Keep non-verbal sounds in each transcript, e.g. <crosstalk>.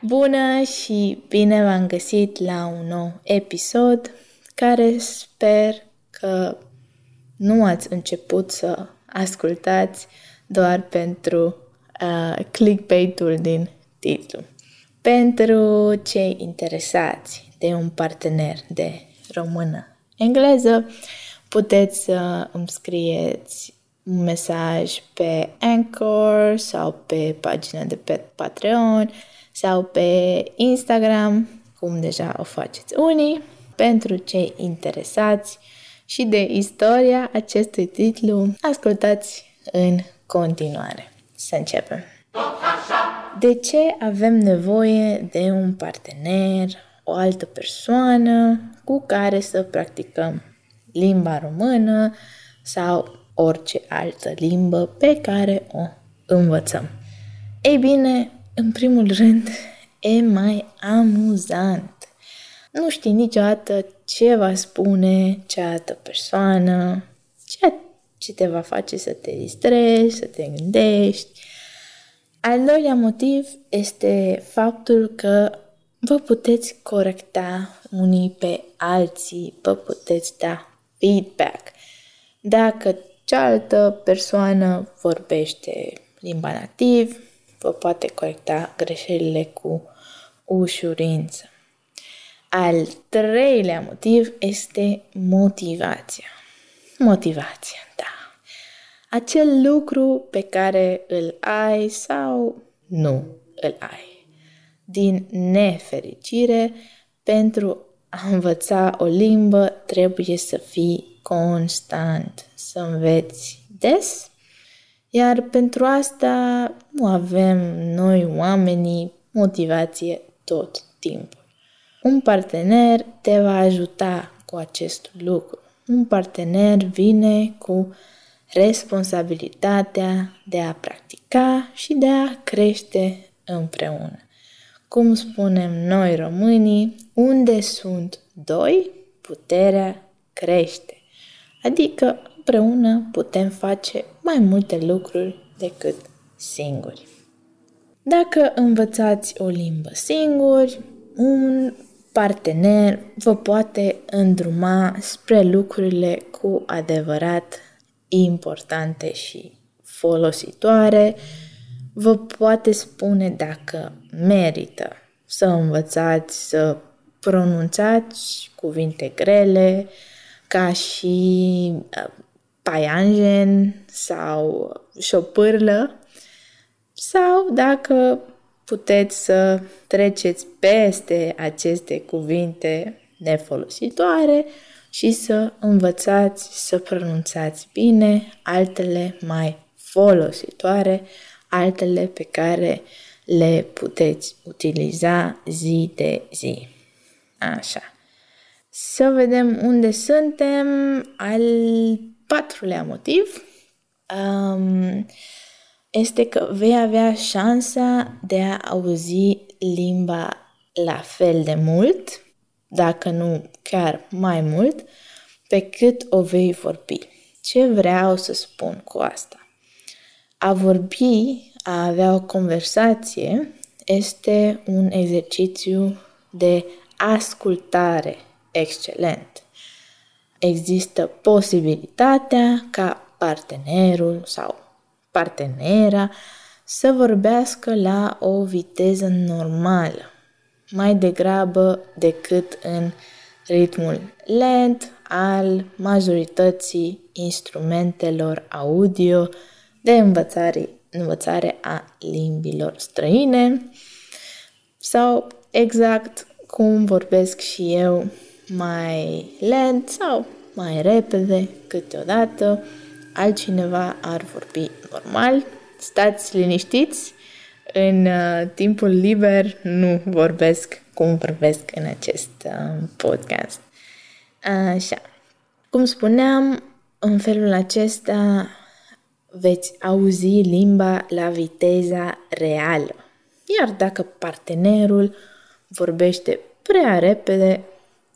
Bună și bine v-am găsit la un nou episod care sper că nu ați început să ascultați doar pentru uh, clickbait-ul din titlu. Pentru cei interesați de un partener de română-engleză, puteți să îmi scrieți un mesaj pe Anchor sau pe pagina de pe Patreon sau pe Instagram, cum deja o faceți unii. Pentru cei interesați și de istoria acestui titlu, ascultați în continuare. Să începem! De ce avem nevoie de un partener, o altă persoană cu care să practicăm limba română sau orice altă limbă pe care o învățăm? Ei bine, în primul rând, e mai amuzant. Nu știi niciodată ce va spune cealaltă persoană, ceea ce te va face să te distrezi, să te gândești. Al doilea motiv este faptul că vă puteți corecta unii pe alții, vă puteți da feedback. Dacă cealaltă persoană vorbește limba nativ, vă poate corecta greșelile cu ușurință. Al treilea motiv este motivația. Motivația, da. Acel lucru pe care îl ai sau nu îl ai. Din nefericire, pentru a învăța o limbă trebuie să fii constant, să înveți des, iar pentru asta nu avem noi oamenii motivație tot timpul. Un partener te va ajuta cu acest lucru. Un partener vine cu responsabilitatea de a practica și de a crește împreună. Cum spunem noi românii, unde sunt doi, puterea crește. Adică împreună putem face mai multe lucruri decât singuri. Dacă învățați o limbă singuri, un partener vă poate îndruma spre lucrurile cu adevărat importante și folositoare, vă poate spune dacă merită să învățați să pronunțați cuvinte grele, ca și uh, paianjen sau șopârlă, sau dacă puteți să treceți peste aceste cuvinte nefolositoare și să învățați să pronunțați bine altele mai folositoare, altele pe care le puteți utiliza zi de zi. Așa. Să vedem unde suntem. Al patrulea motiv um, este că vei avea șansa de a auzi limba la fel de mult, dacă nu chiar mai mult, pe cât o vei vorbi. Ce vreau să spun cu asta? A vorbi, a avea o conversație, este un exercițiu de ascultare excelent. Există posibilitatea ca partenerul sau partenera să vorbească la o viteză normală, mai degrabă decât în ritmul lent al majorității instrumentelor audio de învățare, învățare a limbilor străine sau exact cum vorbesc și eu mai lent sau mai repede câteodată, altcineva ar vorbi normal. Stați liniștiți, în uh, timpul liber nu vorbesc cum vorbesc în acest uh, podcast. Așa. Cum spuneam, în felul acesta veți auzi limba la viteza reală. Iar dacă partenerul vorbește prea repede,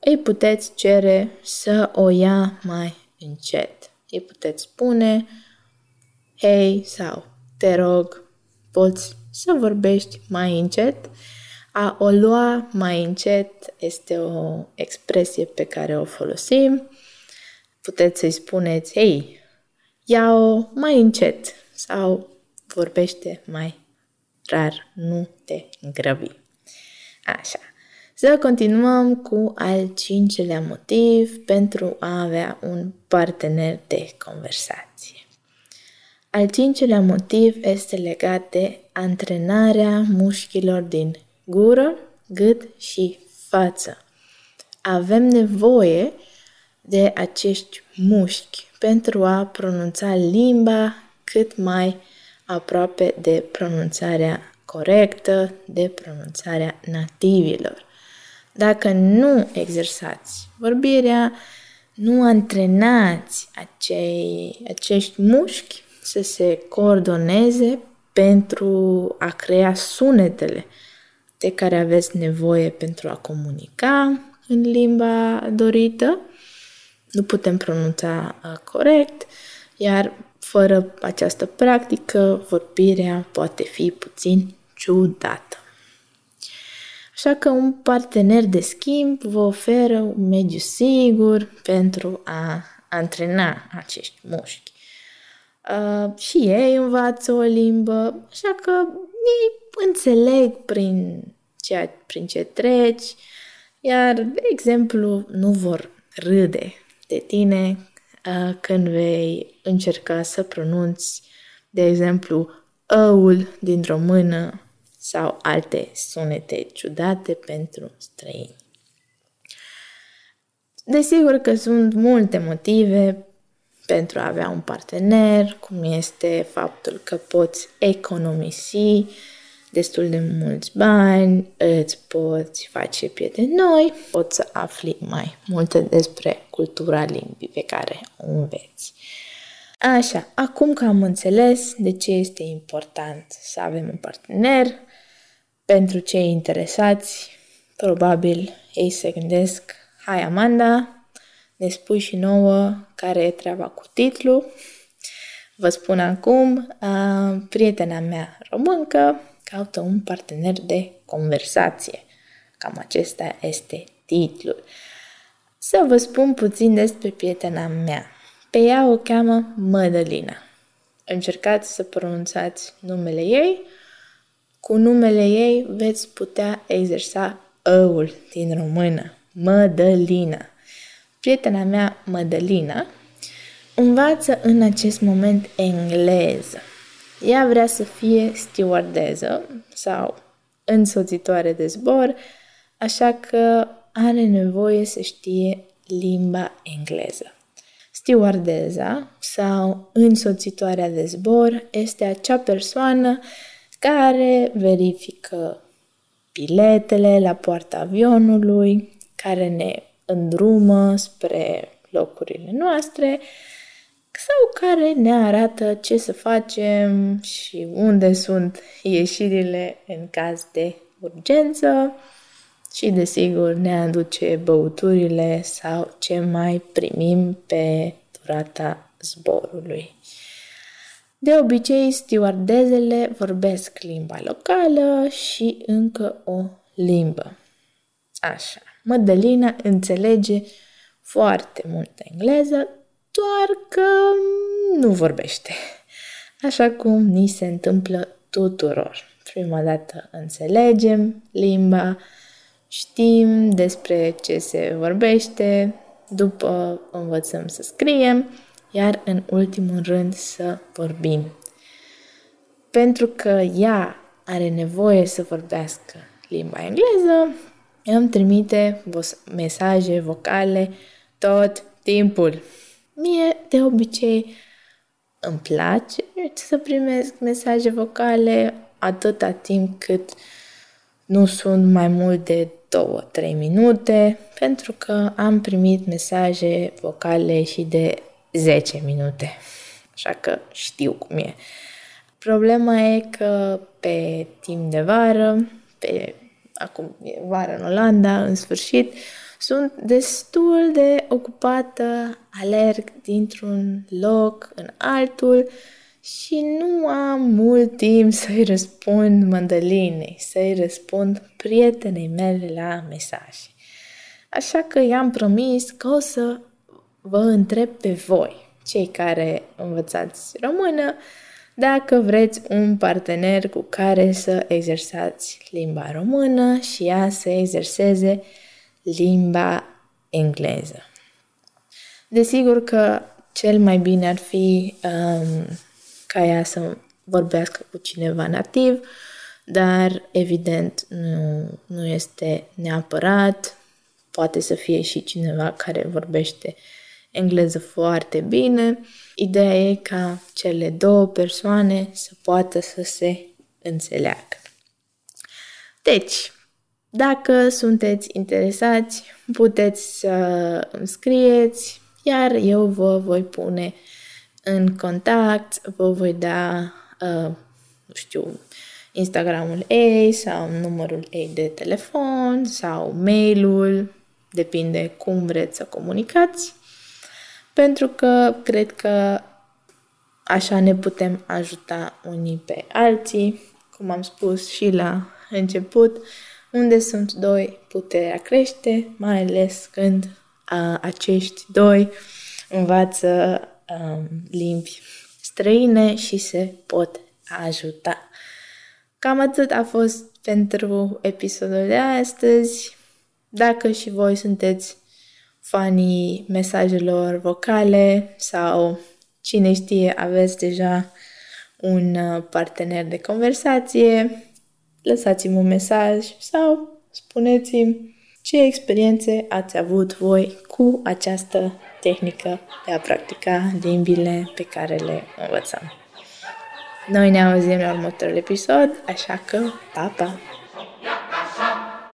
îi puteți cere să o ia mai încet. Îi puteți spune, hei sau te rog, poți să vorbești mai încet. A o lua mai încet este o expresie pe care o folosim. Puteți să-i spuneți, hei, ia-o mai încet sau vorbește mai rar, nu te grăbi. Așa. Să continuăm cu al cincilea motiv pentru a avea un partener de conversație. Al cincilea motiv este legat de antrenarea mușchilor din gură, gât și față. Avem nevoie de acești mușchi pentru a pronunța limba cât mai aproape de pronunțarea corectă, de pronunțarea nativilor. Dacă nu exersați vorbirea, nu antrenați acei, acești mușchi să se coordoneze pentru a crea sunetele de care aveți nevoie pentru a comunica în limba dorită. Nu putem pronunța uh, corect, iar fără această practică, vorbirea poate fi puțin ciudată. Așa că un partener de schimb vă oferă un mediu sigur pentru a antrena acești mușchi. Uh, și ei învață o limbă, așa că ei înțeleg prin, ceea, prin ce treci, iar, de exemplu, nu vor râde de tine uh, când vei încerca să pronunți, de exemplu, ăul din română sau alte sunete ciudate pentru străini. Desigur că sunt multe motive pentru a avea un partener, cum este faptul că poți economisi destul de mulți bani, îți poți face prieteni noi, poți să afli mai multe despre cultura limbii pe care o înveți. Așa, acum că am înțeles de ce este important să avem un partener, pentru cei interesați, probabil ei se gândesc, hai Amanda, ne spui și nouă care e treaba cu titlul. Vă spun acum, prietena mea româncă caută un partener de conversație. Cam acesta este titlul. Să vă spun puțin despre prietena mea. Pe ea o cheamă Mădălina. Încercați să pronunțați numele ei. Cu numele ei veți putea exersa ăul din română. Mădălina. Prietena mea, Mădălina, învață în acest moment engleză. Ea vrea să fie stewardeză sau însoțitoare de zbor, așa că are nevoie să știe limba engleză. Stewardeza sau însoțitoarea de zbor este acea persoană care verifică biletele la poarta avionului, care ne îndrumă spre locurile noastre sau care ne arată ce să facem și unde sunt ieșirile în caz de urgență și desigur ne aduce băuturile sau ce mai primim pe durata zborului. De obicei, stewardezele vorbesc limba locală și încă o limbă. Așa. Mădălina înțelege foarte mult engleză, doar că nu vorbește. Așa cum ni se întâmplă tuturor. Prima dată înțelegem limba, știm despre ce se vorbește, după învățăm să scriem, iar în ultimul rând să vorbim. Pentru că ea are nevoie să vorbească limba engleză, îmi trimite mesaje vocale tot timpul. Mie, de obicei, îmi place să primesc mesaje vocale atâta timp cât nu sunt mai mult de 2-3 minute, pentru că am primit mesaje vocale și de 10 minute. Așa că știu cum e. Problema e că pe timp de vară, pe acum e vară în Olanda, în sfârșit, Sunt destul de ocupată, alerg dintr-un loc în altul și nu am mult timp <laughs> să-i răspund mandalinei, să-i răspund prietenei mele la mesaje. Așa că i-am promis că o să vă întreb pe voi, cei care învățați română, dacă vreți un partener cu care să exersați limba română și ea să exerseze limba engleză. Desigur că cel mai bine ar fi um, ca ea să vorbească cu cineva nativ, dar evident nu, nu este neapărat. Poate să fie și cineva care vorbește engleză foarte bine. Ideea e ca cele două persoane să poată să se înțeleagă. Deci, dacă sunteți interesați, puteți să îmi scrieți, iar eu vă voi pune în contact, vă voi da, uh, nu știu, Instagramul ei sau numărul ei de telefon sau mailul, depinde cum vreți să comunicați, pentru că cred că așa ne putem ajuta unii pe alții, cum am spus și la început, unde sunt doi, puterea crește, mai ales când a, acești doi învață um, limbi străine și se pot ajuta. Cam atât a fost pentru episodul de astăzi. Dacă și voi sunteți fanii mesajelor vocale sau cine știe aveți deja un uh, partener de conversație, lăsați-mi un mesaj sau spuneți-mi ce experiențe ați avut voi cu această tehnică de a practica limbile pe care le învățăm. Noi ne auzim la următorul episod, așa că, pa, pa!